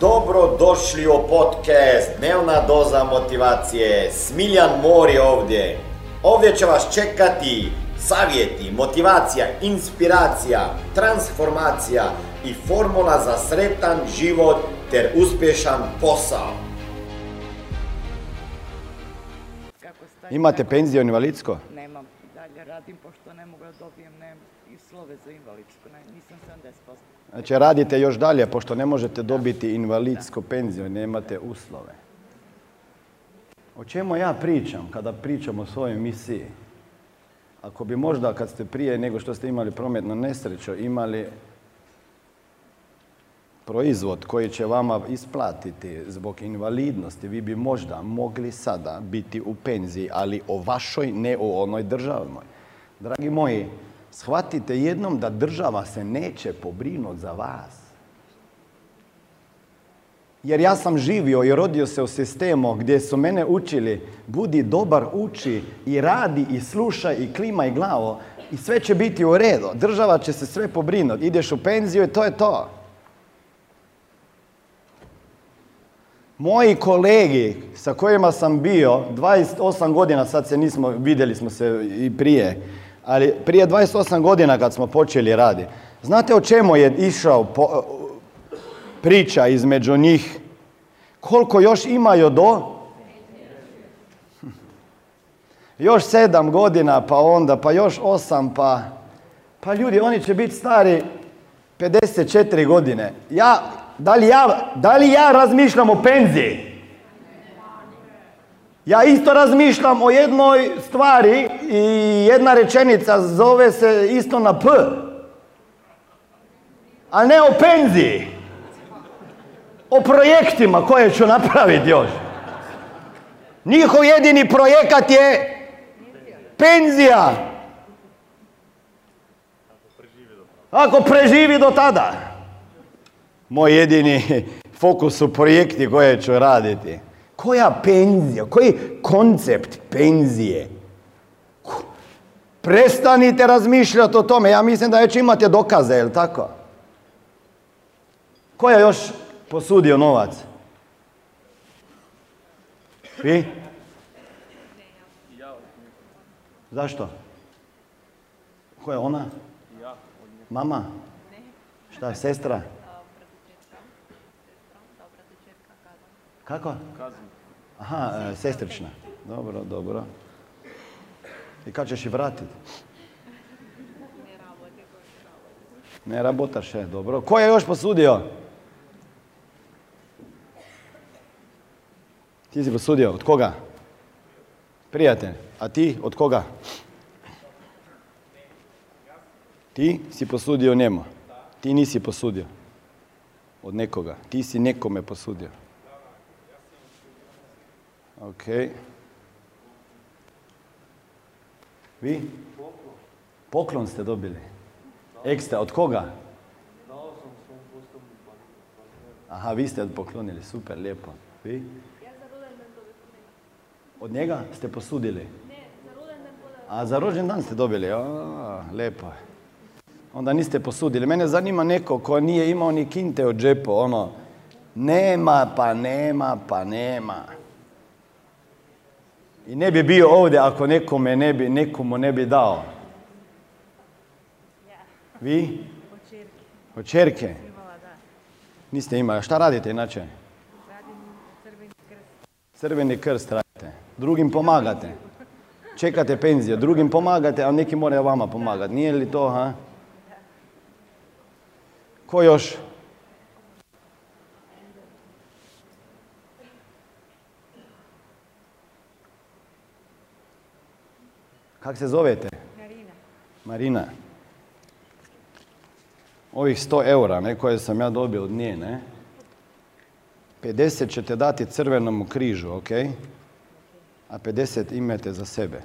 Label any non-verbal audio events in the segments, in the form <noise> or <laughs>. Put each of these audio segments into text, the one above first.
Dobro došli u podcast Dnevna doza motivacije. Smiljan Mor je ovdje. Ovdje će vas čekati savjeti, motivacija, inspiracija, transformacija i formula za sretan život ter uspješan posao. Imate penziju invalidsko? Nemam, dalje radim pošto ne mogu da dobijem ne, i slove za invalidsku, nisam 70%. Znači radite još dalje, pošto ne možete dobiti invalidsku penziju, nemate uslove. O čemu ja pričam kada pričam o svojoj misiji? Ako bi možda kad ste prije nego što ste imali prometnu nesreću imali proizvod koji će vama isplatiti zbog invalidnosti, vi bi možda mogli sada biti u penziji, ali o vašoj, ne o onoj državnoj. Dragi moji, shvatite jednom da država se neće pobrinuti za vas. Jer ja sam živio i rodio se u sistemu gdje su mene učili budi dobar, uči i radi i slušaj i klimaj glavo i sve će biti u redu. Država će se sve pobrinuti. Ideš u penziju i to je to. Moji kolegi sa kojima sam bio 28 godina, sad se nismo, vidjeli smo se i prije, ali prije 28 godina kad smo počeli raditi, znate o čemu je išao po- priča između njih? Koliko još imaju do? <laughs> Još sedam godina, pa onda, pa još osam, pa... Pa ljudi, oni će biti stari 54 godine. Ja, da li ja, da li ja razmišljam o penziji? Ja isto razmišljam o jednoj stvari i jedna rečenica zove se isto na P. A ne o penziji. O projektima koje ću napraviti još. Njihov jedini projekat je penzija. Ako preživi do tada. Moj jedini fokus su projekti koje ću raditi. Koja penzija? Koji koncept penzije? Prestanite razmišljati o tome. Ja mislim da već imate dokaze, jel tako? Ko je još posudio novac? Vi? Zašto? Ko je ona? Mama? Šta, sestra? Kako? Aha, e, sestrična. Dobro, dobro. I kad ćeš ih vratiti? Ne rabotaš, e, dobro. Ko je još posudio? Ti si posudio, od koga? Prijatelj, a ti od koga? Ti si posudio njemu. Ti nisi posudio. Od nekoga. Ti si nekome posudio. Ok. Vi? Poklon ste dobili. Ekstra, od koga? Aha, vi ste poklonili, super, lijepo. Vi? Od njega ste posudili? A za rođendan ste dobili? A, lijepo. Onda niste posudili. Mene zanima neko ko nije imao ni kinte od džepu, ono, nema, pa nema, pa nema. I ne bi bio ovdje ako nekome ne bi, nekomu ne bi dao. Vi? Od čerke. Niste imali. Šta radite inače? Crveni krst radite. Drugim pomagate. Čekate penziju. Drugim pomagate, a neki moraju vama pomagati. Nije li to, ha? Ko još? Kak se zovete? Marina. Marina. Ovih 100 eura, ne, koje sam ja dobio od nje, ne? 50 ćete dati crvenom križu, ok? A 50 imate za sebe.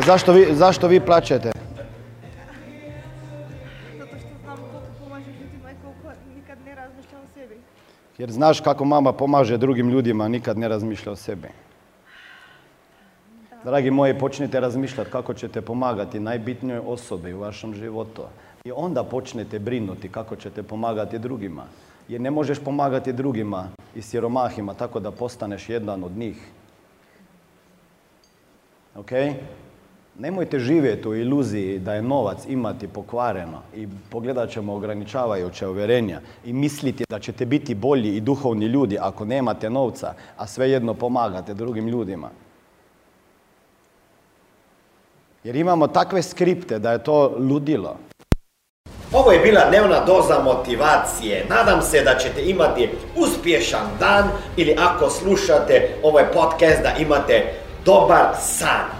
A zašto vi, zašto vi plaćate? Zato što znam koliko pomaže ljudima i koliko nikad ne razmišlja o sebi. Jer znaš kako mama pomaže drugim ljudima, nikad ne razmišlja o sebi. Dragi moji, počnite razmišljati kako ćete pomagati najbitnijoj osobi u vašem životu. I onda počnete brinuti kako ćete pomagati drugima. Jer ne možeš pomagati drugima i siromahima tako da postaneš jedan od njih. Ok? Nemojte živjeti u iluziji da je novac imati pokvareno i pogledat ćemo ograničavajuće uvjerenja i misliti da ćete biti bolji i duhovni ljudi ako nemate novca, a svejedno pomagate drugim ljudima. Jer imamo takve skripte da je to ludilo. Ovo je bila dnevna doza motivacije. Nadam se da ćete imati uspješan dan ili ako slušate ovaj podcast da imate dobar san.